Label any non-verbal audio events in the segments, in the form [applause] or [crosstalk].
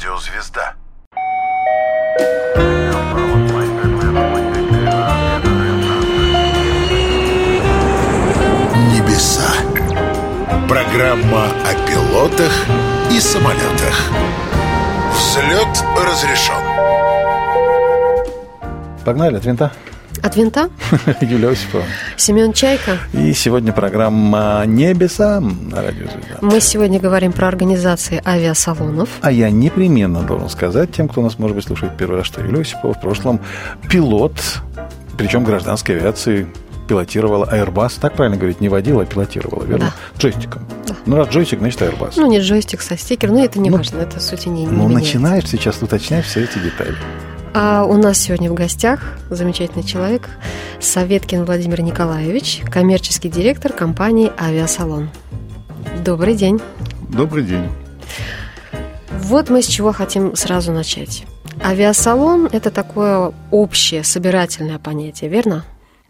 Радиозвезда. Небеса. Программа о пилотах и самолетах. Взлет разрешен. Погнали от винта. От винта? [laughs] Юлия Осипова. Семен Чайка. И сегодня программа «Небеса» на радио «Звезда». Мы сегодня говорим про организации авиасалонов. А я непременно должен сказать тем, кто нас, может быть, слушает первый раз, что Юлия Осипова в прошлом пилот, причем гражданской авиации, пилотировала Airbus. Так правильно говорить, не водила, а пилотировала, верно? Да. Джойстиком. Да. Ну, раз джойстик, значит Airbus. Ну, не джойстик со стикером, но это не Ну, важно, это сути не, не ну, меняет. начинаешь сейчас уточнять все эти детали. А у нас сегодня в гостях замечательный человек, Советкин Владимир Николаевич, коммерческий директор компании «Авиасалон». Добрый день. Добрый день. Вот мы с чего хотим сразу начать. Авиасалон – это такое общее, собирательное понятие, верно?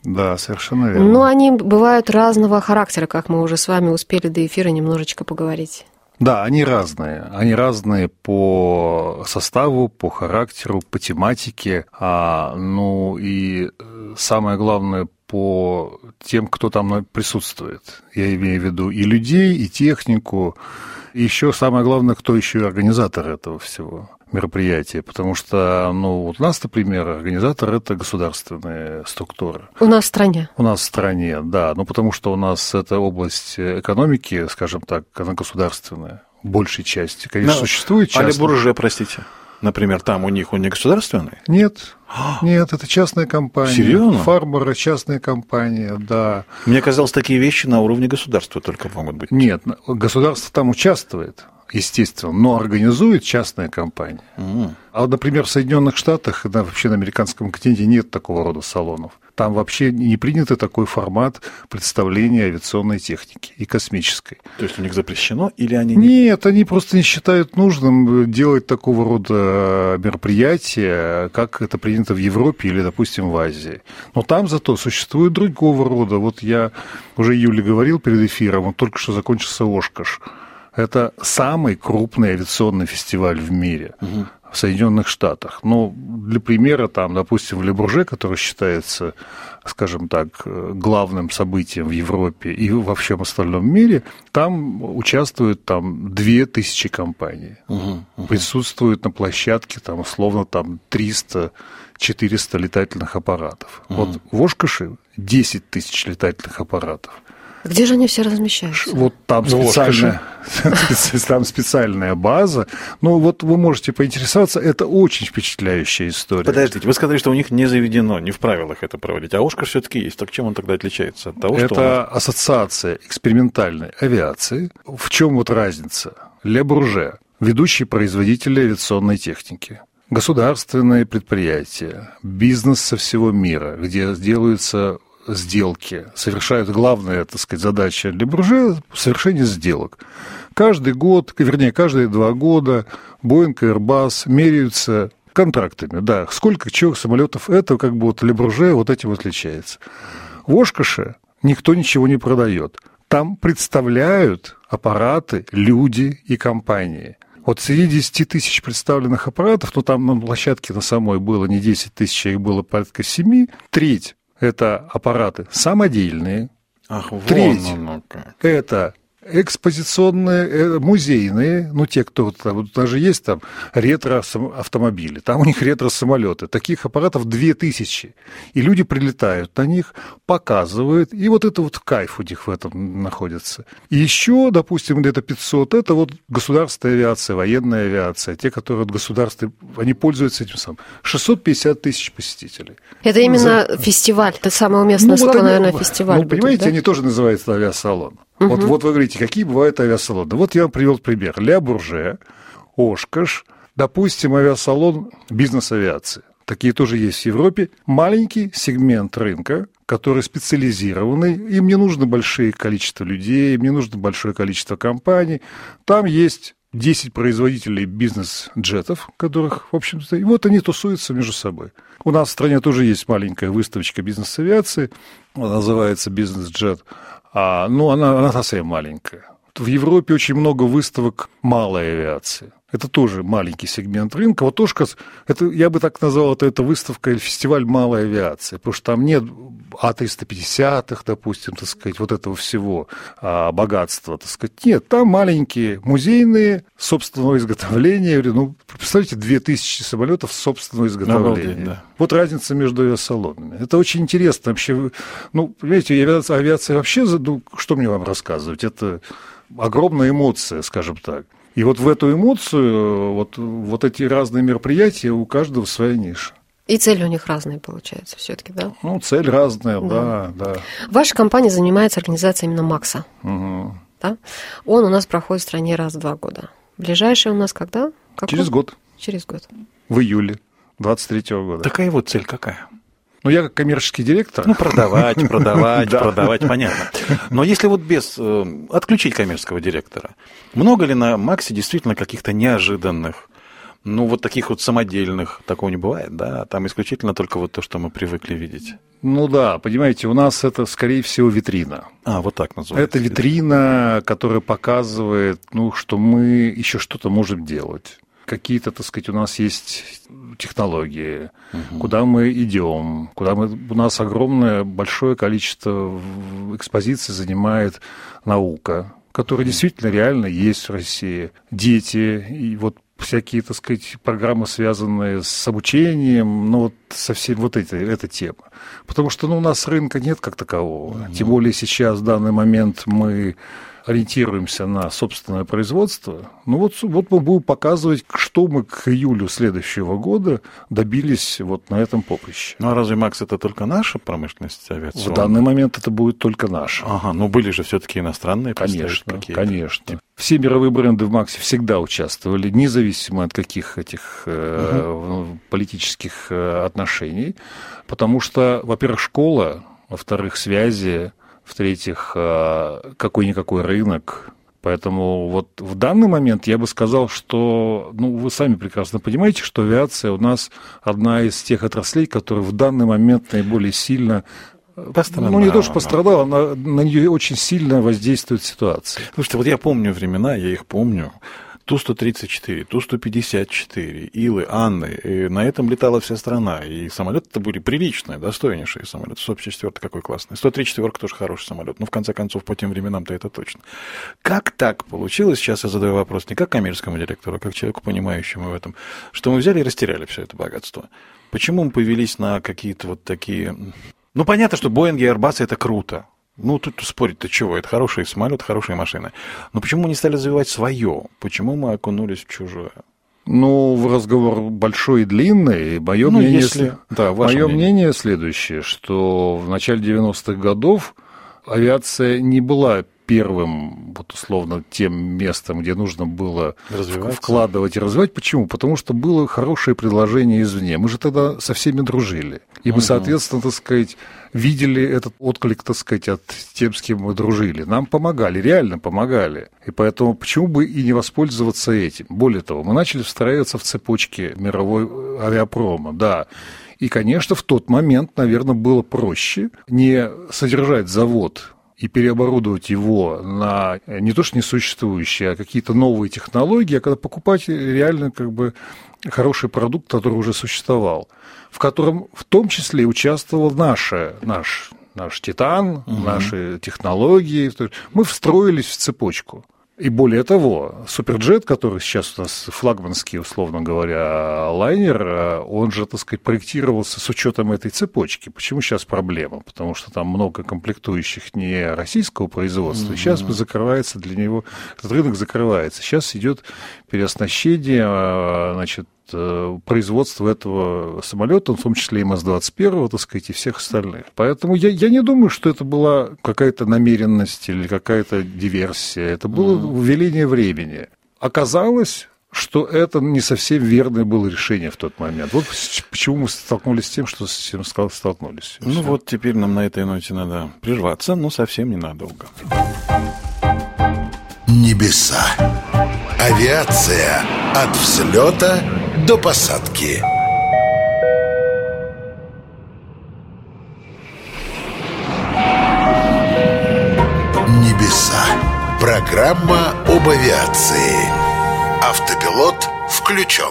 Да, совершенно верно. Но они бывают разного характера, как мы уже с вами успели до эфира немножечко поговорить. Да, они разные. Они разные по составу, по характеру, по тематике, а, ну и э, самое главное по тем, кто там присутствует. Я имею в виду и людей, и технику. И еще самое главное, кто еще и организатор этого всего мероприятия, потому что, ну, вот у нас, например, организатор – это государственные структуры. У нас в стране. У нас в стране, да, ну потому что у нас эта область экономики, скажем так, она государственная, в большей части. Конечно, Ну, существует Али частная. Бурже, простите. Например, там у них он не государственный? Нет, нет, это частная компания. Серьезно? Фарбора частная компания, да. Мне казалось, такие вещи на уровне государства только могут быть. Нет, государство там участвует, естественно, но организует частная компания. М. А например, в Соединенных Штатах, да, вообще на американском континенте нет такого рода салонов. Там вообще не принят такой формат представления авиационной техники и космической. То есть у них запрещено или они не... Нет, они просто не считают нужным делать такого рода мероприятия, как это принято в Европе или, допустим, в Азии. Но там зато существует другого рода. Вот я уже Юле говорил перед эфиром, вот только что закончился Ошкаш. Это самый крупный авиационный фестиваль в мире. В Соединенных Штатах. Ну, для примера, там, допустим, в Лебурже, который считается, скажем так, главным событием в Европе и во всем остальном мире, там участвуют там 2000 компаний. Мгм, мгм. Присутствуют на площадке там условно там 300-400 летательных аппаратов. Вот в Ошкаше 10 тысяч летательных аппаратов. Где же они все размещаются? Вот там Ну, специальная, [laughs] там специальная база. Ну, вот вы можете поинтересоваться, это очень впечатляющая история. Подождите, вы сказали, что у них не заведено, не в правилах это проводить, а Ошкар все-таки есть. Так чем он тогда отличается от того, что у Это нас- ассоциация экспериментальной авиации. В чем вот разница? Ле Бурже, ведущий производитель авиационной техники. Государственные предприятия, бизнес со всего мира, где делаются сделки, совершают главная, так сказать, задача Ле Бурже – совершение сделок. Каждый год, вернее, каждые два года Боинг и Airbus меряются контрактами, да, сколько чего самолетов, это как бы вот Ле Бурже вот этим отличается. В Ошкаше никто ничего не продает. Там представляют аппараты, люди и компании. Вот среди 10 тысяч представленных аппаратов, ну там на площадке на самой было не 10 тысяч, а их было порядка 7, треть это аппараты самодельные, Ах, треть. это экспозиционные, э, музейные, ну, те, кто там, вот даже есть там ретро-автомобили, там у них ретро-самолеты, таких аппаратов 2000, и люди прилетают на них, показывают, и вот это вот кайф у них в этом находится. И еще, допустим, где-то 500, это вот государственная авиация, военная авиация, те, которые от государства, они пользуются этим самым. 650 тысяч посетителей. Это именно фестиваль. Это самое уместное Ну, вот слово, они- наверное, фестиваль. Ну, будет, понимаете, да? они тоже называются авиасалон. Вот, вот вы говорите, какие бывают авиасалоны. Вот я вам привел пример. Ля Бурже, Ошкаш, допустим, авиасалон бизнес-авиации. Такие тоже есть в Европе. Маленький сегмент рынка, который специализированный. Им не нужно большое количество людей, им не нужно большое количество компаний. Там есть 10 производителей бизнес-джетов, которых, в общем-то, и вот они тусуются между собой. У нас в стране тоже есть маленькая выставочка бизнес-авиации, она называется «Бизнес-джет», а, ну, она, она совсем маленькая. В Европе очень много выставок малой авиации. Это тоже маленький сегмент рынка. Вот тоже, это, я бы так назвал, это, это выставка или фестиваль малой авиации, потому что там нет А-350, допустим, так сказать, вот этого всего а, богатства, так сказать. Нет, там маленькие музейные собственного изготовления. Ну, представьте, 2000 самолетов собственного изготовления. Обалдеть, да. Вот разница между авиасалонами. Это очень интересно вообще. Ну, понимаете, авиация, авиация вообще, ну, что мне вам рассказывать? Это огромная эмоция, скажем так. И вот в эту эмоцию, вот, вот эти разные мероприятия, у каждого своя ниша. И цели у них разные, получается, все-таки, да? Ну, цель разная, да, да. да. Ваша компания занимается организацией именно Макса. Угу. Да? Он у нас проходит в стране раз в два года. Ближайший у нас когда? Какой? Через год. Через год. В июле 23 -го года. Такая вот цель какая? Ну, я как коммерческий директор... Ну, продавать, [laughs] продавать, продавать, понятно. Но если вот без... Э, отключить коммерческого директора, много ли на Максе действительно каких-то неожиданных, ну, вот таких вот самодельных, такого не бывает, да? Там исключительно только вот то, что мы привыкли видеть. Ну да, понимаете, у нас это, скорее всего, витрина. А, вот так называется. Это витрина, которая показывает, ну, что мы еще что-то можем делать какие-то, так сказать, у нас есть технологии, угу. куда мы идем, куда мы... У нас огромное, большое количество экспозиций занимает наука, которая действительно реально есть в России. Дети, и вот всякие, так сказать, программы, связанные с обучением, ну, вот со всем вот эти, эта тема. Потому что, ну, у нас рынка нет как такового. Mm-hmm. Тем более сейчас, в данный момент, мы ориентируемся на собственное производство, ну вот, вот мы будем показывать, что мы к июлю следующего года добились вот на этом поприще. Ну а разве, Макс, это только наша промышленность авиационная? В данный момент это будет только наша. Ага, ну были же все-таки иностранные Конечно, конечно. Все мировые бренды в Максе всегда участвовали, независимо от каких этих угу. политических э, отношений, потому что, во-первых, школа, во-вторых, связи, в-третьих, э, какой-никакой рынок. Поэтому вот в данный момент я бы сказал, что, ну, вы сами прекрасно понимаете, что авиация у нас одна из тех отраслей, которая в данный момент наиболее сильно э, Пострадала. Ну, не то, что пострадала, на, на нее очень сильно воздействует ситуация. Слушайте, вот я помню времена, я их помню. Ту-134, Ту-154, Илы, Анны. И на этом летала вся страна. И самолеты-то были приличные, достойнейшие самолеты. 154 какой классный. 134 тоже хороший самолет. Но, в конце концов, по тем временам-то это точно. Как так получилось, сейчас я задаю вопрос не как коммерческому директору, а как человеку, понимающему в этом, что мы взяли и растеряли все это богатство? Почему мы повелись на какие-то вот такие... Ну, понятно, что Боинги и Airbus это круто. Ну, тут спорить-то чего? Это хороший самолет, хорошие машины. Но почему мы не стали развивать свое? Почему мы окунулись в чужое? Ну, разговор большой и длинный. Мое, ну, мнение, если... да, мое мнение. мнение следующее, что в начале 90-х годов авиация не была первым, вот условно, тем местом, где нужно было вкладывать и развивать. Почему? Потому что было хорошее предложение извне. Мы же тогда со всеми дружили. И мы, соответственно, так сказать, видели этот отклик, так сказать, от тем, с кем мы дружили. Нам помогали, реально помогали. И поэтому почему бы и не воспользоваться этим? Более того, мы начали встраиваться в цепочки мировой авиапрома, да. И, конечно, в тот момент, наверное, было проще не содержать завод и переоборудовать его на не то что несуществующие, а какие-то новые технологии, а когда покупать реально как бы хороший продукт, который уже существовал, в котором в том числе участвовал наша, наш, наш Титан, угу. наши технологии. Мы встроились в цепочку. И более того, Суперджет, который сейчас у нас флагманский, условно говоря, лайнер, э, он же, так сказать, проектировался с учетом этой цепочки. Почему сейчас проблема? Потому что там много комплектующих не российского производства. Mm-hmm. Сейчас закрывается для него, этот рынок закрывается. Сейчас идет переоснащение, э, значит, производства этого самолета, в том числе и МС-21, так сказать, и всех остальных. Поэтому я, я не думаю, что это была какая-то намеренность или какая-то диверсия. Это было mm. веление времени. Оказалось, что это не совсем верное было решение в тот момент. Вот почему мы столкнулись с тем, что с чем столкнулись. Ну Все. вот теперь нам на этой ноте надо прерваться, но совсем ненадолго. Небеса. Авиация от взлета до посадки. Небеса. Программа об авиации. Автопилот включен.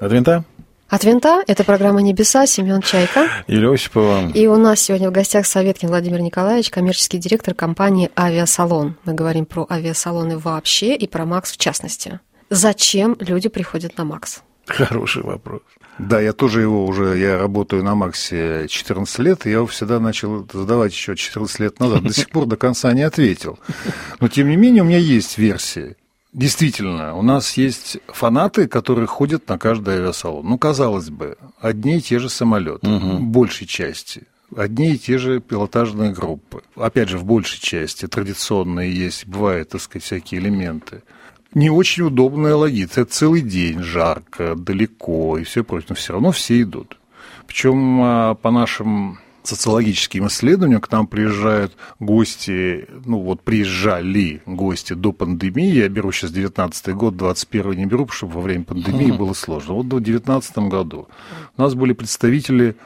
От винта? От винта. Это программа «Небеса», Семен Чайка. Юлия Осипова. И у нас сегодня в гостях Советкин Владимир Николаевич, коммерческий директор компании «Авиасалон». Мы говорим про авиасалоны вообще и про «Макс» в частности. Зачем люди приходят на «Макс»? Хороший вопрос. Да, я тоже его уже, я работаю на Максе 14 лет, и я его всегда начал задавать еще 14 лет назад. До сих пор до конца не ответил. Но, тем не менее, у меня есть версия. Действительно, у нас есть фанаты, которые ходят на каждый авиасалон. Ну, казалось бы, одни и те же самолеты, угу. большей части. Одни и те же пилотажные группы. Опять же, в большей части традиционные есть, бывают, так сказать, всякие элементы. Не очень удобная логиция. Целый день жарко, далеко и все прочее. Но все равно все идут. Причем а, по нашим социологическим исследованиям к нам приезжают гости, ну вот приезжали гости до пандемии, я беру сейчас 19 год, 21 не беру, чтобы во время пандемии было сложно. Вот в 2019 году у нас были представители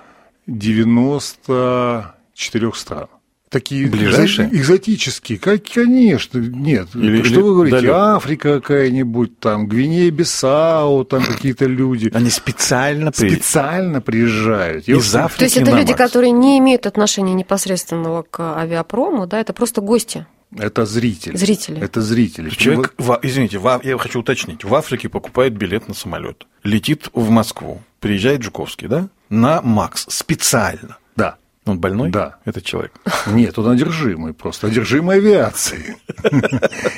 94 стран такие Ближайшие? экзотические. Как, конечно, нет. Или, что или вы говорите? далеко? Африка какая-нибудь, там, Гвинея-Бисау, там какие-то люди. Они специально приезжают. Специально приезжают. Из Я- Африки То есть это на люди, Макс. которые не имеют отношения непосредственного к авиапрому, да, это просто гости, Это зрители. зрители. Это зрители. Человек, в- извините, в А- я хочу уточнить, в Африке покупает билет на самолет, летит в Москву, приезжает Жуковский, да, на Макс специально. Да. Он больной? Да. Этот человек. Нет, он одержимый просто, одержимый авиацией.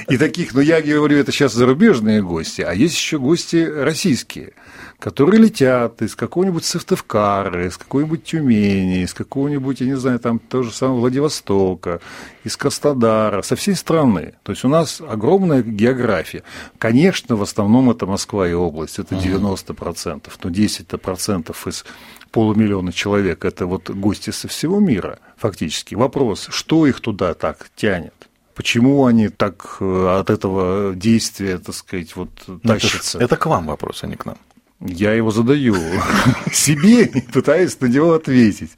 И таких, ну я говорю, это сейчас зарубежные гости, а есть еще гости российские, которые летят из какого-нибудь Сыктывкара, из какой-нибудь Тюмени, из какого-нибудь, я не знаю, там тоже самого Владивостока, из Краснодара, со всей страны. То есть у нас огромная география. Конечно, в основном это Москва и область, это 90%, но 10% из полумиллиона человек, это вот гости со всего мира фактически. Вопрос, что их туда так тянет? Почему они так э, от этого действия, так сказать, вот Ну, это тащатся? Это к вам вопрос, а не к нам. Я его задаю [laughs] себе и пытаюсь на него ответить.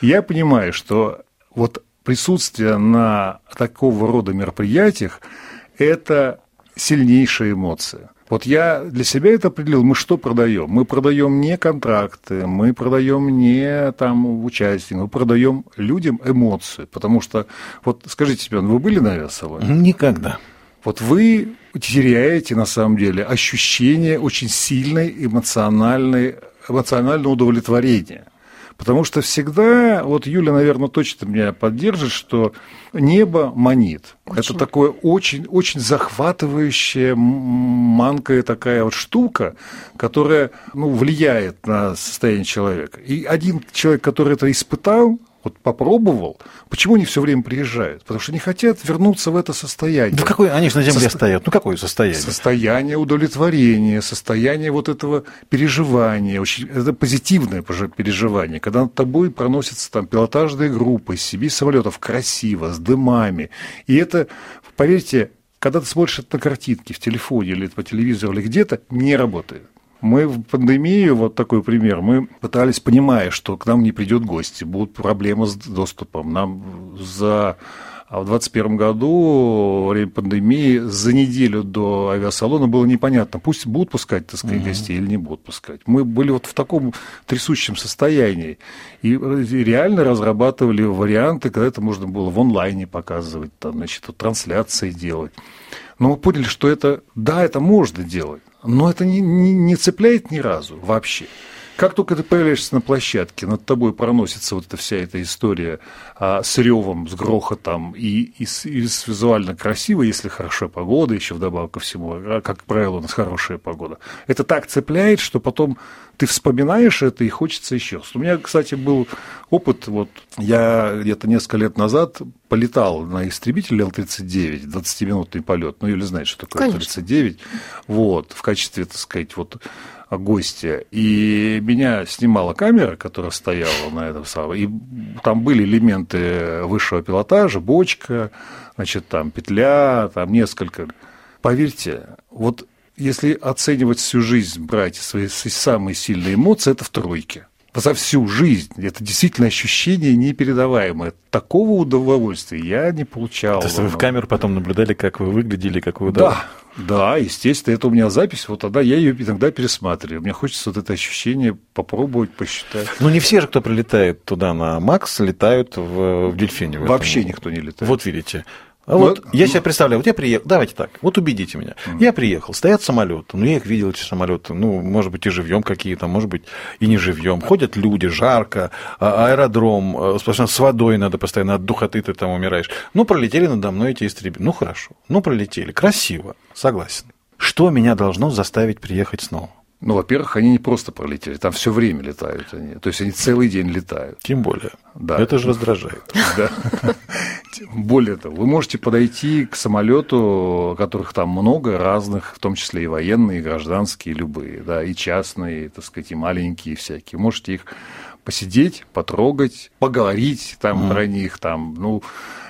Я понимаю, что вот присутствие на такого рода мероприятиях – это сильнейшая эмоция. Вот я для себя это определил. Мы что продаем? Мы продаем не контракты, мы продаем не там участие, мы продаем людям эмоцию. Потому что, вот скажите, Семен, вы были на авиасалоне? Никогда. Вот вы теряете, на самом деле, ощущение очень сильной эмоциональной, эмоционального удовлетворения. Потому что всегда, вот Юля, наверное, точно меня поддержит, что небо манит. Очень. Это такое очень, очень захватывающая, манкая такая вот штука, которая ну, влияет на состояние человека. И один человек, который это испытал, вот попробовал, почему они все время приезжают? Потому что не хотят вернуться в это состояние. Да какой, они же на земле Состо- стоят. Ну, какое состояние? Состояние удовлетворения, состояние вот этого переживания, очень, это позитивное переживание, когда над тобой проносятся там пилотажные группы из себе самолетов красиво, с дымами. И это, поверьте, когда ты смотришь это на картинке в телефоне или по телевизору или где-то, не работает. Мы в пандемию, вот такой пример, мы пытались, понимая, что к нам не придет гости, будут проблемы с доступом. Нам за а в 2021 году, во время пандемии, за неделю до авиасалона было непонятно, пусть будут пускать, так сказать, гостей или не будут пускать. Мы были вот в таком трясущем состоянии. И реально разрабатывали варианты, когда это можно было в онлайне показывать, там, значит, трансляции делать. Но мы поняли, что это, да, это можно делать, но это не, не, не цепляет ни разу вообще. Как только ты появляешься на площадке, над тобой проносится вот эта вся эта история а, с ревом, с грохотом и, и, и с визуально красиво, если хорошая погода, еще вдобавок ко всему, а, как правило, у нас хорошая погода. Это так цепляет, что потом ты вспоминаешь это и хочется еще. У меня, кстати, был опыт, вот я где-то несколько лет назад полетал на истребителе Л-39, 20-минутный полет, ну или знаете, что такое Конечно. Л-39, вот, в качестве, так сказать, вот гостя. И меня снимала камера, которая стояла на этом самом. И там были элементы высшего пилотажа, бочка, значит, там петля, там несколько. Поверьте, вот если оценивать всю жизнь, брать свои самые сильные эмоции, это в тройке. За всю жизнь. Это действительно ощущение непередаваемое. Такого удовольствия я не получал. То есть вы в камеру потом наблюдали, как вы выглядели, как вы удав- да, Да, естественно, это у меня запись, вот тогда я ее иногда пересматриваю. Мне хочется вот это ощущение попробовать, посчитать. Ну, не все же, кто прилетает туда на Макс, летают в, в Дельфине. в Вообще никто не летает. Вот видите. А Ну, вот я ну- себе представляю, вот я приехал, давайте так, вот убедите меня. Я приехал, стоят самолеты, ну я их видел, эти самолеты, ну, может быть, и живьем какие-то, может быть, и не живьем. Ходят люди, жарко, а- аэродром, э, сплошно с водой надо постоянно, от духоты ты там умираешь. Ну, пролетели надо мной эти истребители. Ну, хорошо, ну, пролетели, красиво, согласен. Что меня должно заставить приехать снова? Ну, во-первых, они не просто пролетели, там все время летают они. То есть они целый день летают. Тем более. Да. Это же раздражает. Да. [laughs] Более того, вы можете подойти к самолету, которых там много разных, в том числе и военные, и гражданские, любые, да, и частные, так сказать, и маленькие всякие. Можете их посидеть, потрогать, поговорить там про них, там, ну,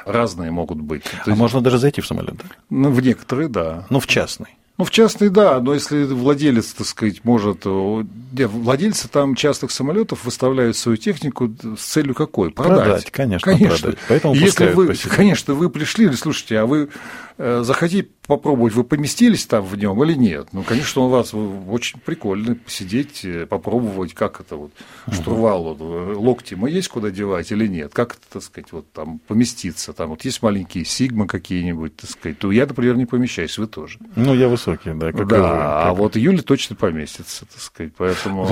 разные могут быть. То А есть, можно даже зайти в самолет, ну, в некоторые, да. Ну, в частный. Ну, в частный, да, но если владелец, так сказать, может... э, Не, владельцы там частных самолетов выставляют свою технику с целью какой? Продать. Продать, конечно, продать. Поэтому Если вы, конечно, вы пришли, слушайте, а вы э, захотите попробовать, вы поместились там в нем или нет? Ну, конечно, у вас очень прикольно посидеть, э, попробовать, как это вот, штурвал, вот, э, локти мы есть куда девать или нет? Как это, так сказать, вот там поместиться? Там вот есть маленькие сигмы какие-нибудь, так сказать. То я, например, не помещаюсь, вы тоже. Ну, я высокий, да. Как да, вы, а как- вот Юля точно поместится, так сказать, поэтому...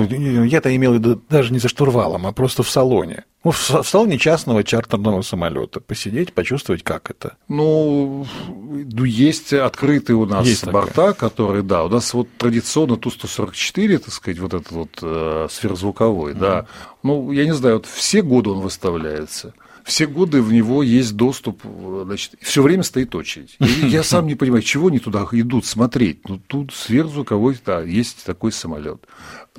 Я-то имел в виду даже не за штурвалом, а просто в салоне. Ну, в са- в салоне частного чартерного самолета. Посидеть, почувствовать, как это. Ну, ну, есть открытые у нас Есть борта, которые, да, у нас вот традиционно Ту-144, так сказать, вот этот вот э, сверхзвуковой, да. Ну, я не знаю, вот все годы он выставляется. Все годы в него есть доступ, значит, все время стоит очередь. И [laughs] я сам не понимаю, чего они туда идут смотреть. Ну, тут сверхзвуковой, да, есть такой самолет.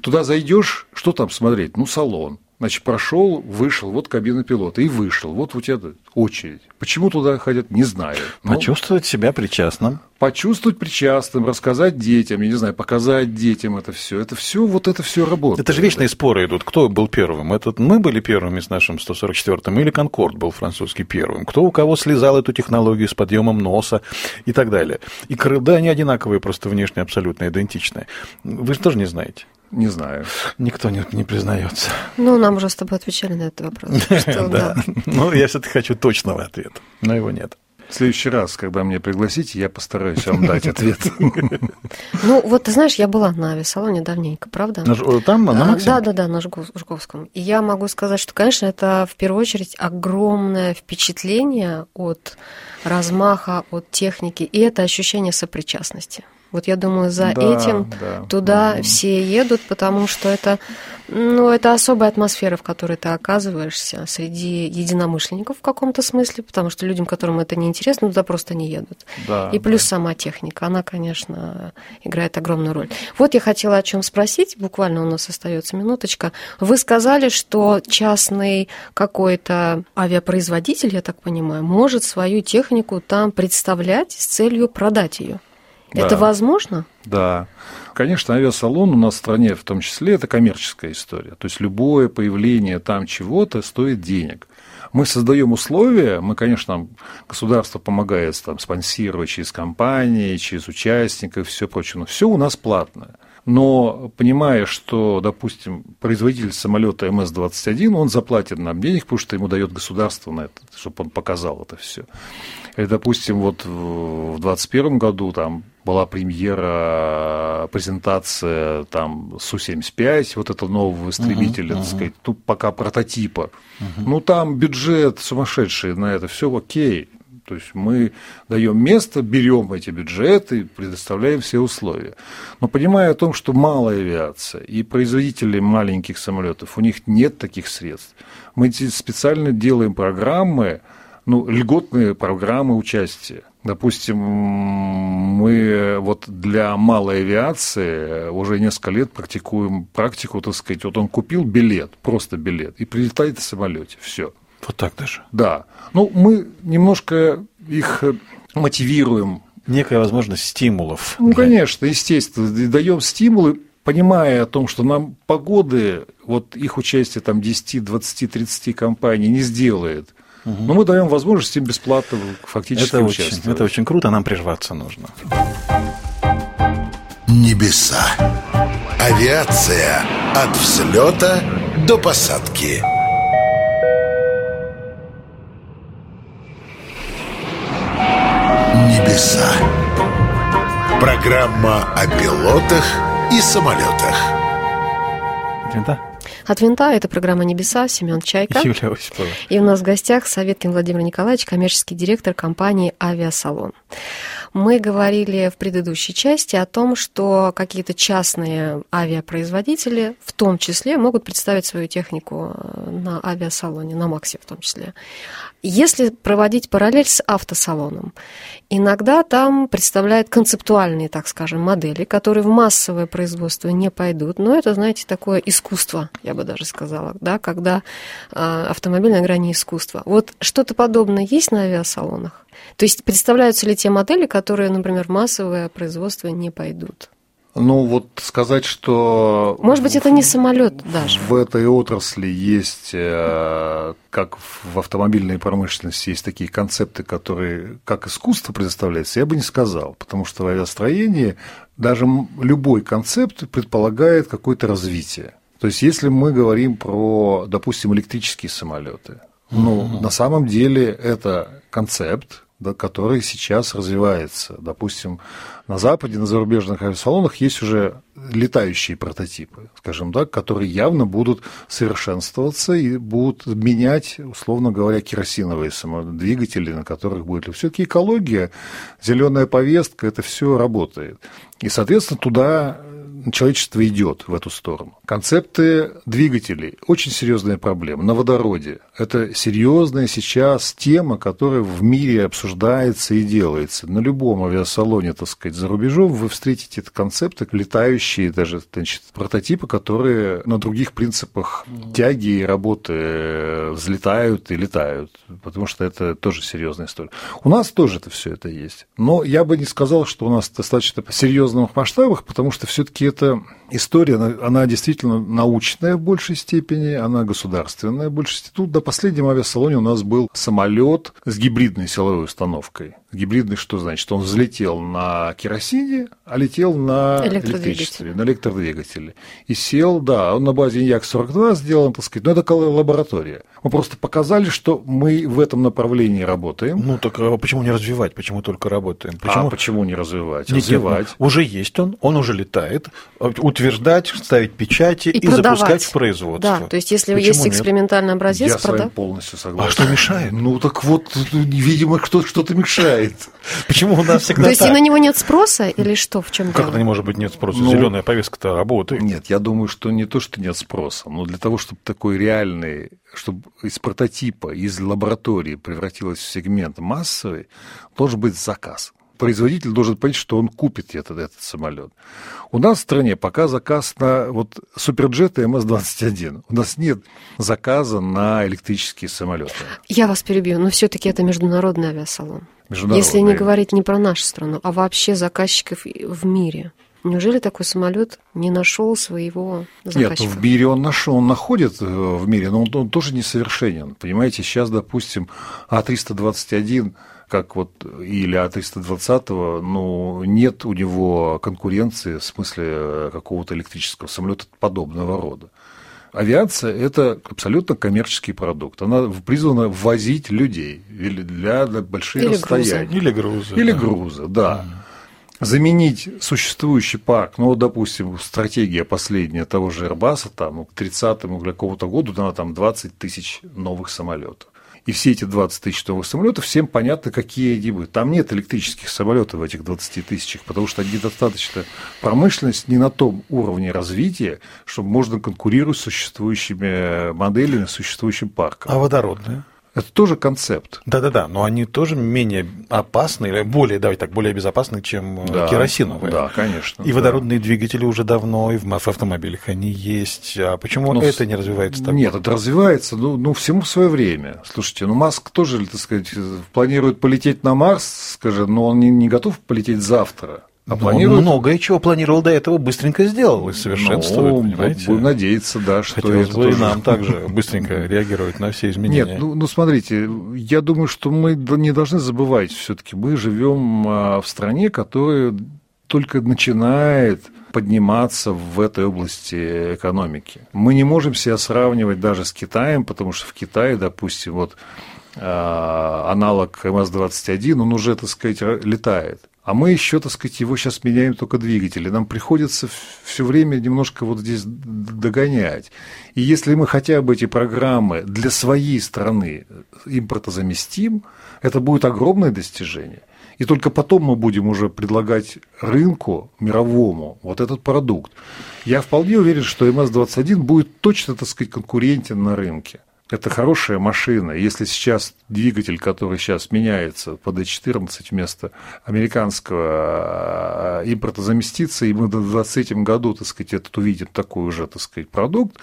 Туда зайдешь, что там смотреть? Ну, салон. Значит, прошел, вышел, вот кабина пилота, и вышел. Вот у тебя очередь. Почему туда ходят, не знаю. Ну, Почувствовать себя причастным. почувствовать причастным, рассказать детям, я не знаю, показать детям это все. Это все, вот это все работает. Это же вечные споры идут. Кто был первым? Этот мы были первыми с нашим 144-м или Конкорд был французский первым? Кто у кого слезал эту технологию с подъемом носа и так далее? И кры- да, они одинаковые, просто внешне абсолютно идентичные. Вы же тоже не знаете. Не знаю. Никто не, не признается. Ну, нам уже с тобой отвечали на этот вопрос. [laughs] да. Ну, я все-таки хочу точного ответа, но его нет. В следующий раз, когда меня пригласите, я постараюсь вам дать ответ. [laughs] Ну, вот ты знаешь, я была на авиасалоне давненько, правда? Ж- Там, на А, Максиме? Да, да, да, на Жуковском. И я могу сказать, что, конечно, это в первую очередь огромное впечатление от размаха, от техники, и это ощущение сопричастности. Вот я думаю, за Да, этим да. туда Мгм. все едут, потому что это, ну, это особая атмосфера, в которой ты оказываешься среди единомышленников в каком-то смысле, потому что людям, которым это не интересно, туда просто не едут. Да, И плюс сама техника, она, конечно, играет огромную роль. Вот я хотела о чем спросить, буквально у нас остается минуточка. Вы сказали, что частный какой-то авиапроизводитель, я так понимаю, может свою технику там представлять с целью продать ее. Да. Это возможно? Да. Конечно, авиасалон у нас в стране в том числе это коммерческая история. То есть любое появление там чего-то стоит денег. Мы создаем условия, мы, конечно, государство помогает там, спонсировать через компании, через участников, все прочее, но все у нас платное. Но понимая, что, допустим, производитель самолета МС-21, он заплатит нам денег, потому что ему дает государство на это, чтобы он показал это все. Или, допустим, вот в 2021 году там была премьера, презентация там Су-75, вот этого нового истребителя, так сказать, тут пока прототипа. Ну, там бюджет сумасшедший на это, все окей. То есть мы даем место, берем эти бюджеты, предоставляем все условия. Но понимая о том, что малая авиация и производители маленьких самолетов, у них нет таких средств, мы специально делаем программы, ну, льготные программы участия. Допустим, мы вот для малой авиации уже несколько лет практикуем практику, так сказать, вот он купил билет, просто билет, и прилетает в самолете, все. Вот так даже. Да. Ну, мы немножко их э, мотивируем. Некая возможность стимулов. Ну, для- конечно, естественно, даем стимулы, понимая о том, что нам погоды, вот их участие там 10, 20, 30 компаний не сделает. Но мы даем возможность им бесплатно фактически Это очень, участвовать. это очень круто, нам приживаться нужно. Небеса. Авиация от взлета до посадки. Небеса. Программа о пилотах и самолетах. Да. От винта это программа «Небеса», Семен Чайка. Юлия Осипова. И у нас в гостях Советкин Владимир Николаевич, коммерческий директор компании «Авиасалон». Мы говорили в предыдущей части о том, что какие-то частные авиапроизводители в том числе могут представить свою технику э, на авиасалоне, на Максе в том числе. Если проводить параллель с автосалоном, иногда там представляют концептуальные, так скажем, модели, которые в массовое производство не пойдут. Но это, знаете, такое искусство, я бы даже сказала, да, когда э, автомобиль на грани искусства. Вот что-то подобное есть на авиасалонах? То есть представляются ли те модели, которые, например, в массовое производство не пойдут? Ну, вот сказать, что... Может быть, это не самолет даже. В этой отрасли есть, э, как в автомобильной промышленности, есть такие концепты, которые как искусство предоставляются, я бы не сказал, потому что в авиастроении даже любой концепт предполагает какое-то развитие. То есть, если мы говорим про, допустим, электрические самолеты, ну, на самом деле это концепт, который сейчас развивается. Допустим, на Западе, на зарубежных авиасалонах есть уже летающие прототипы, скажем так, которые явно будут совершенствоваться и будут менять, условно говоря, керосиновые двигатели, на которых будет. Все-таки экология, зеленая повестка, это все работает. И, соответственно, туда человечество идет в эту сторону. Концепты двигателей – очень серьезная проблема. На водороде – это серьезная сейчас тема, которая в мире обсуждается и делается. На любом авиасалоне, так сказать, за рубежом вы встретите концепты, летающие даже значит, прототипы, которые на других принципах тяги и работы э, взлетают и летают, потому что это тоже серьезная история. У нас тоже это все это есть. Но я бы не сказал, что у нас достаточно серьезных масштабах, потому что все-таки эта история, она действительно научная в большей степени, она государственная в большей степени. Тут до последнем авиасалоне у нас был самолет с гибридной силовой установкой. Гибридный что значит? Он взлетел на керосине, а летел на электричестве, на электродвигателе. И сел, да, он на базе Як-42 сделан, так сказать, но это лаборатория. Мы просто показали, что мы в этом направлении работаем. Ну, так а почему не развивать? Почему только работаем? А почему, а почему не развивать? Нет, развивать. Нет, ну, уже есть он, он уже летает. Утверждать, ставить печати и, и запускать в производство. Да, то есть, если почему есть нет? экспериментальный образец, Я прода... с вами полностью согласен. А что мешает? Ну, так вот, видимо, что-то мешает. Почему у нас всегда То есть, и на него нет спроса или что, в чем Как это не может быть нет спроса? Ну, Зеленая повестка-то работает. Нет, я думаю, что не то, что нет спроса, но для того, чтобы такой реальный чтобы из прототипа, из лаборатории превратилось в сегмент массовый, должен быть заказ. Производитель должен понять, что он купит этот, этот самолет. У нас в стране пока заказ на вот суперджеты МС-21. У нас нет заказа на электрические самолеты. Я вас перебью, но все-таки это международный авиасалон. Если не говорить не про нашу страну, а вообще заказчиков в мире. Неужели такой самолет не нашел своего заказчика? Нет, в мире он нашел, он находит э, в мире, но он, он тоже несовершенен. Понимаете, сейчас, допустим, А321 как вот или А320, ну, нет у него конкуренции в смысле э, какого-то электрического самолета подобного рода. Авиация – это абсолютно коммерческий продукт. Она призвана возить людей для, для больших или расстояний. Грузы. Или грузы. Или да. грузы, да. Mm заменить существующий парк, ну, допустим, стратегия последняя того же Airbus, там, к 30-му или какого-то году надо там 20 тысяч новых самолетов. И все эти 20 тысяч новых самолетов, всем понятно, какие они будут. Там нет электрических самолетов в этих 20 тысячах, потому что недостаточно промышленность не на том уровне развития, чтобы можно конкурировать с существующими моделями, существующим парком. А водородные? Это тоже концепт. Да-да-да, но они тоже менее опасны, или более, давайте так, более безопасны, чем э, да, керосиновые. Да, конечно. И да. водородные двигатели уже давно, и в автомобилях они есть. А почему ну, это не развивается так? Нет, это развивается, ну, ну, всему в свое время. Слушайте, ну, Маск тоже, так сказать, планирует полететь на Марс, скажем, но он не, не готов полететь завтра. А Но планирует... Многое чего планировал до этого, быстренько сделал и совершенствует, ну, понимаете? Будем надеяться, да, что Хотелось это бы тоже... и нам также [laughs] быстренько реагировать на все изменения. Нет, ну, ну смотрите, я думаю, что мы не должны забывать все таки мы живем а, в стране, которая только начинает подниматься в этой области экономики. Мы не можем себя сравнивать даже с Китаем, потому что в Китае, допустим, вот э, аналог МС-21, он уже, так сказать, летает. А мы еще, так сказать, его сейчас меняем только двигатели. Нам приходится все время немножко вот здесь догонять. И если мы хотя бы эти программы для своей страны импортозаместим, это будет огромное достижение. И только потом мы будем уже предлагать рынку мировому вот этот продукт. Я вполне уверен, что МС-21 будет точно, так сказать, конкурентен на рынке. Это хорошая машина. Если сейчас двигатель, который сейчас меняется по D14 вместо американского э, импорта заместится, и мы в 2023 году, так сказать, этот увидим такой уже, так сказать, продукт,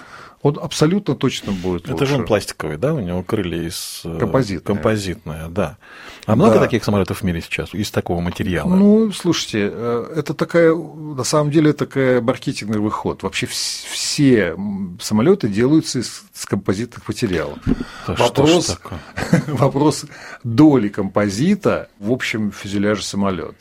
он абсолютно точно будет Это лучше. же он пластиковый, да? У него крылья из... э, Композитные. Композитные, да. А много да. таких самолетов в мире сейчас из такого материала? Ну, слушайте, э, это такая, на самом деле, такая маркетинговый ход. Вообще все самолеты делаются из, из композитных материалов. Да вопрос, [laughs] вопрос доли композита в общем фюзеляже самолета.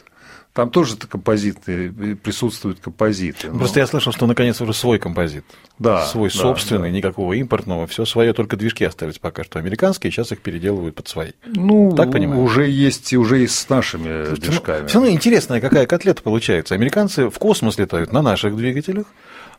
Там тоже композиты, присутствуют композиты. Но... Просто я слышал, что наконец уже свой композит. Да. Свой да, собственный, да. никакого импортного, все свое, только движки остались пока что американские, сейчас их переделывают под свои. Ну, так понимаю. Уже есть, уже и с нашими Слушайте, движками. Ну, все равно интересная какая котлета получается. Американцы в космос летают на наших двигателях,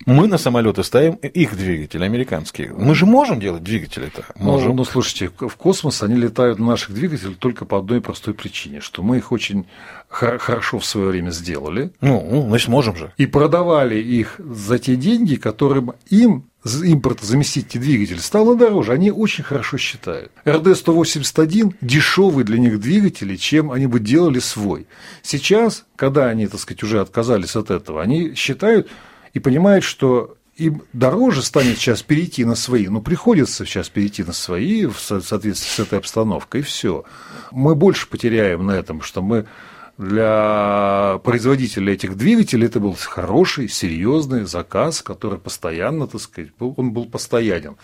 мы на самолеты ставим их двигатели американские. Мы же можем делать двигатели-то? Ну, можем. Ну, ну, слушайте, в космос они летают на наших двигателях только по одной простой причине, что мы их очень хорошо в свое время сделали. Ну, значит, можем же. И продавали их за те деньги, которым им импортозаместитель двигатель стало дороже, они очень хорошо считают. РД-181 дешевый для них двигатель, чем они бы делали свой. Сейчас, когда они, так сказать, уже отказались от этого, они считают, и понимает, что им дороже станет сейчас перейти на свои, ну, приходится сейчас перейти на свои в соответствии с этой обстановкой, и все. Мы больше потеряем на этом, что мы для производителя этих двигателей это был хороший, серьезный заказ, который постоянно, так сказать, был, он был постоянен.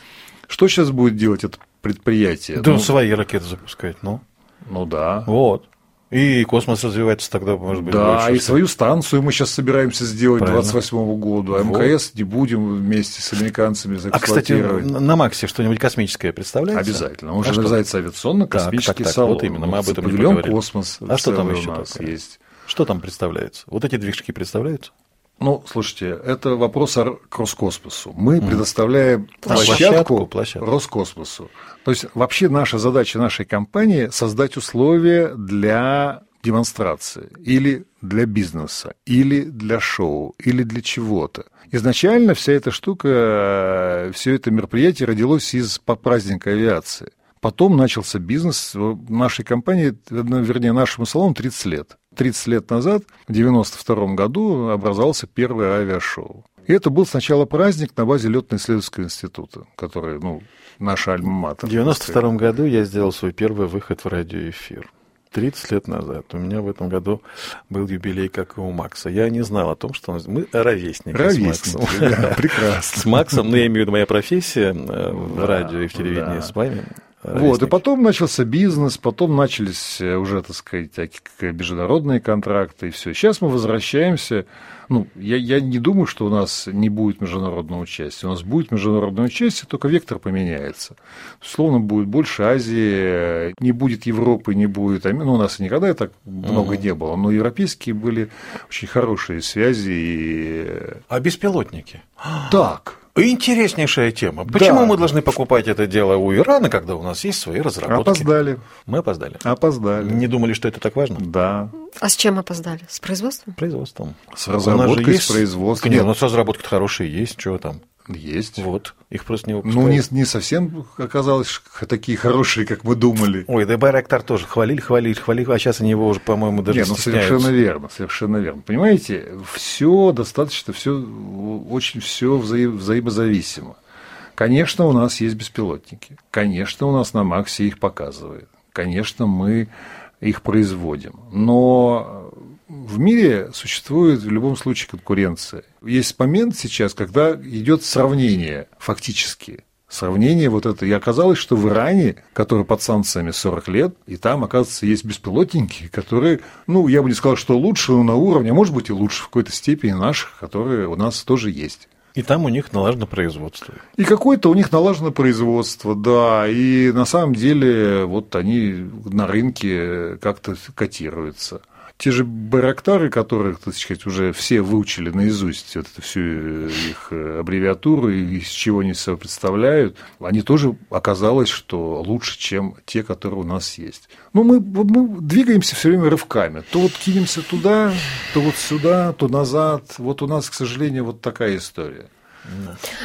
Что сейчас будет делать это предприятие? Да, ну, свои ракеты запускать, ну. Ну да. Вот. И космос развивается тогда, может быть, Да, больше, и свою станцию мы сейчас собираемся сделать Правильно. к 2028 году. А МКС вот. не будем вместе с американцами заэксплуатировать. А, кстати, на Максе что-нибудь космическое представляется? Обязательно. Он а же называется авиационно-космический так, салон. Вот именно, мы об этом Павильон говорили. космос. А что там еще у нас такое? есть? Что там представляется? Вот эти движки представляются? Ну, слушайте, это вопрос о Роскосмосу. Мы mm. предоставляем площадку, площадку, площадку Роскосмосу. То есть, вообще наша задача нашей компании – создать условия для демонстрации или для бизнеса, или для шоу, или для чего-то. Изначально вся эта штука, все это мероприятие родилось из праздника авиации. Потом начался бизнес нашей компании, вернее, нашему салону 30 лет. 30 лет назад, в 92 году, образовался первое авиашоу. И это был сначала праздник на базе летно-исследовательского института, который, ну, наша альма-матер. В 92 году я сделал свой первый выход в радиоэфир. 30 лет назад. У меня в этом году был юбилей, как и у Макса. Я не знал о том, что мы ровесники, ровесники с Максом. Да, прекрасно. С Максом, ну, я имею в виду моя профессия э, в радио и в телевидении да. с вами. Вот, и потом начался бизнес, потом начались э, уже, так сказать, такие международные контракты, и все. Сейчас мы возвращаемся. Ну, я, я не думаю, что у нас не будет международного участия. У нас будет международное участие, только вектор поменяется. Словно будет больше Азии, не будет Европы, не будет... Ну, у нас никогда так много угу. не было, но европейские были очень хорошие связи. И... А беспилотники? Так, Интереснейшая тема. Почему да. мы должны покупать это дело у Ирана, когда у нас есть свои разработки? Опоздали. Мы опоздали. Опоздали. Не думали, что это так важно? Да. А с чем опоздали? С производством? Производством. С разработкой, с производством. Нет, ну с разработкой хорошие есть, что там. Есть. Вот. Их просто не выпускают. Ну, не, не совсем оказалось такие хорошие, как мы думали. Ой, да Байрактар тоже хвалили, хвалили, хвалили, а сейчас они его уже, по-моему, даже Нет, ну совершенно верно, совершенно верно. Понимаете, все достаточно, все очень все взаим, взаимозависимо. Конечно, у нас есть беспилотники. Конечно, у нас на Максе их показывают. Конечно, мы их производим. Но в мире существует в любом случае конкуренция. Есть момент сейчас, когда идет сравнение фактически Сравнение вот это. И оказалось, что в Иране, который под санкциями 40 лет, и там, оказывается, есть беспилотники, которые, ну, я бы не сказал, что лучше, но на уровне, а может быть и лучше в какой-то степени наших, которые у нас тоже есть. И там у них налажено производство. И какое-то у них налажено производство, да. И на самом деле вот они на рынке как-то котируются те же Байрактары, которых, так сказать, уже все выучили наизусть вот эту всю э, их э, аббревиатуру и из чего они себя представляют, они тоже оказалось, что лучше, чем те, которые у нас есть. Ну, мы, мы двигаемся все время рывками. То вот кинемся туда, то вот сюда, то назад. Вот у нас, к сожалению, вот такая история.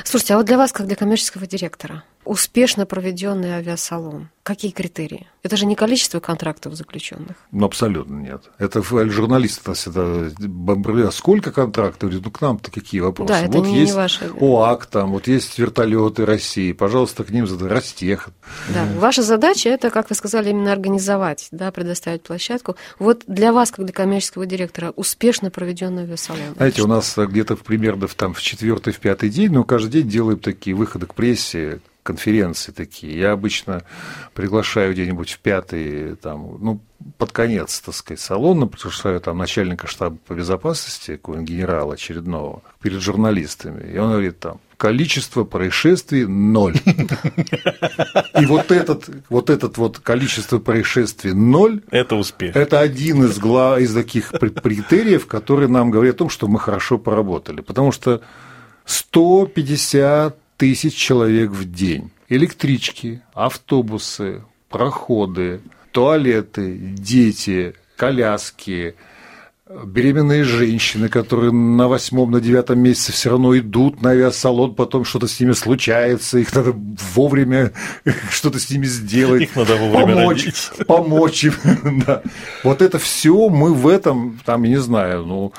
Слушайте, а вот для вас, как для коммерческого директора, успешно проведенный авиасалон, какие критерии? Это же не количество контрактов заключенных. Ну, абсолютно нет. Это журналисты всегда бомбили. А сколько контрактов? Ну, к нам-то какие вопросы? Да, это вот не, есть не ваши. ОАК, там, вот есть вертолеты России. Пожалуйста, к ним задать Ростех. Да, ваша задача это, как вы сказали, именно организовать, да, предоставить площадку. Вот для вас, как для коммерческого директора, успешно проведенный авиасалон. Знаете, у нас где-то примерно там, в четвертый, в пятый день, но каждый день делаем такие выходы к прессе, конференции такие. Я обычно приглашаю где-нибудь в пятый, там, ну, под конец, так сказать, салона, приглашаю там начальника штаба по безопасности, какого-нибудь генерала очередного, перед журналистами. И он говорит там, количество происшествий ноль. И вот этот, вот этот вот количество происшествий ноль. Это успех. Это один из, гла, из таких критериев, которые нам говорят о том, что мы хорошо поработали. Потому что 150 тысяч человек в день. Электрички, автобусы, проходы, туалеты, дети, коляски, беременные женщины, которые на восьмом, на девятом месяце все равно идут на авиасалон, потом что-то с ними случается, их надо вовремя [laughs] что-то с ними сделать. Их надо вовремя помочь, родить. помочь им. [laughs] да. Вот это все мы в этом, там, я не знаю, ну,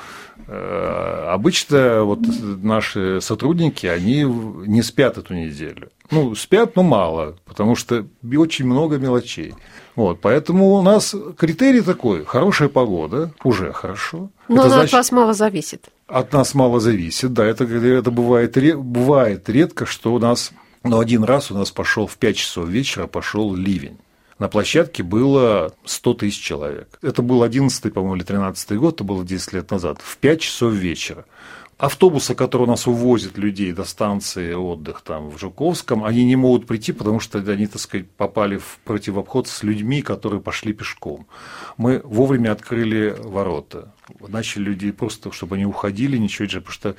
обычно вот наши сотрудники, они не спят эту неделю. Ну, спят, но мало, потому что очень много мелочей. Вот, поэтому у нас критерий такой, хорошая погода, уже хорошо. Но это значит, от вас мало зависит. От нас мало зависит, да, это, это бывает, бывает редко, что у нас, но один раз у нас пошел в 5 часов вечера, пошел ливень на площадке было 100 тысяч человек. Это был 11 по-моему, или 13 год, это было 10 лет назад, в 5 часов вечера. Автобусы, которые у нас увозят людей до станции отдых там в Жуковском, они не могут прийти, потому что они, так сказать, попали в противобход с людьми, которые пошли пешком. Мы вовремя открыли ворота. Начали людей просто, чтобы они уходили, ничего, потому что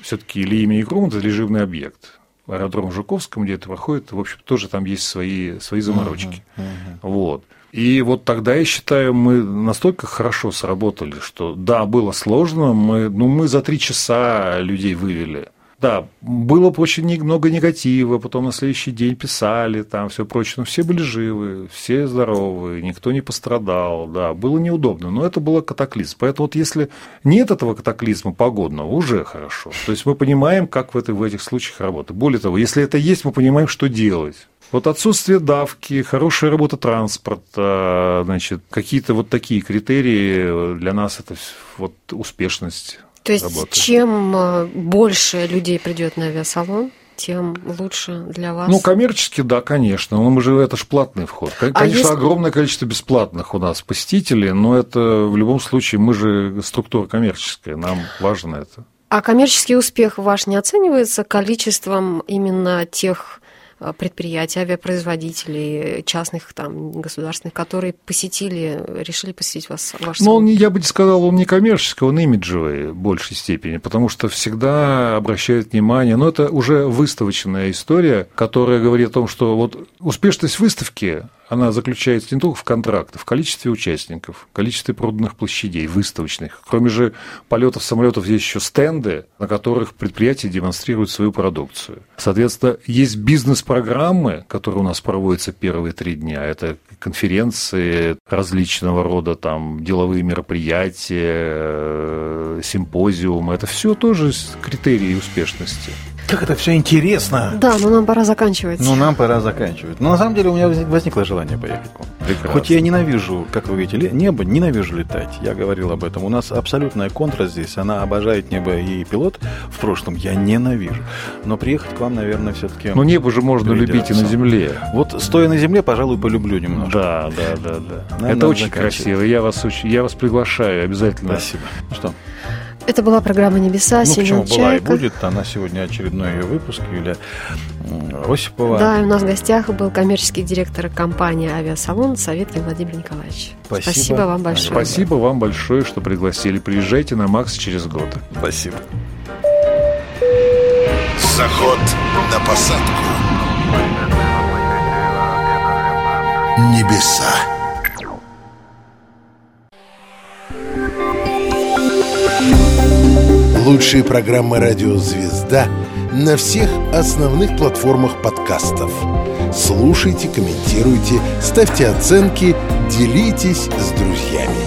все-таки или имя и Крум – это режимный объект аэродром Жуковском, где это проходит, в общем, тоже там есть свои, свои заморочки. Uh-huh, uh-huh. Вот. И вот тогда, я считаю, мы настолько хорошо сработали, что да, было сложно, мы, ну, мы за три часа людей вывели. Да, было очень много негатива, потом на следующий день писали, там все прочее, но все были живы, все здоровы, никто не пострадал, да, было неудобно, но это было катаклизм. Поэтому вот если нет этого катаклизма погодного, уже хорошо. То есть мы понимаем, как в, это, в этих случаях работать. Более того, если это есть, мы понимаем, что делать. Вот отсутствие давки, хорошая работа транспорта, значит, какие-то вот такие критерии для нас это вот успешность то есть, работы. чем э, больше людей придет на авиасалон, тем лучше для вас. Ну, коммерчески, да, конечно. Но мы же это ж платный вход. Конечно, а если... огромное количество бесплатных у нас посетителей, но это в любом случае мы же структура коммерческая, нам важно это. А коммерческий успех ваш не оценивается количеством именно тех предприятий, авиапроизводителей, частных, там, государственных, которые посетили, решили посетить вас, ваш Ну, он, я бы не сказал, он не коммерческий, он имиджевый в большей степени, потому что всегда обращает внимание, но это уже выставочная история, которая говорит о том, что вот успешность выставки, она заключается не только в контрактах, в количестве участников, в количестве проданных площадей, выставочных. Кроме же полетов самолетов есть еще стенды, на которых предприятия демонстрируют свою продукцию. Соответственно, есть бизнес-программы, которые у нас проводятся первые три дня. Это конференции различного рода, там, деловые мероприятия, э, симпозиумы. Это все тоже критерии успешности. Как это все интересно. Да, но нам пора заканчивать. Ну, нам пора заканчивать. Но на самом деле у меня возникло желание поехать к вам. Прекрасно. Хоть я ненавижу, как вы видите, небо, ненавижу летать. Я говорил об этом. У нас абсолютная контра здесь. Она обожает небо и пилот в прошлом. Я ненавижу. Но приехать к вам, наверное, все-таки... Но небо же можно любить и на земле. Вот стоя на земле, пожалуй, полюблю немножко. Да, да, да, да. Нам Это очень красиво. Я вас, очень, я вас приглашаю обязательно. Спасибо. Ну Что? Это была программа «Небеса», Ну, Семен почему была и Чайка. будет. Она сегодня очередной ее выпуск. Юлия Осипова. Да, и у нас в гостях был коммерческий директор компании «Авиасалон» Советкин Владимир Николаевич. Спасибо. вам большое. Спасибо вам большое, что пригласили. Приезжайте на Макс через год. Спасибо. Заход на посадку. Небеса. Лучшие программы радио «Звезда» на всех основных платформах подкастов. Слушайте, комментируйте, ставьте оценки, делитесь с друзьями.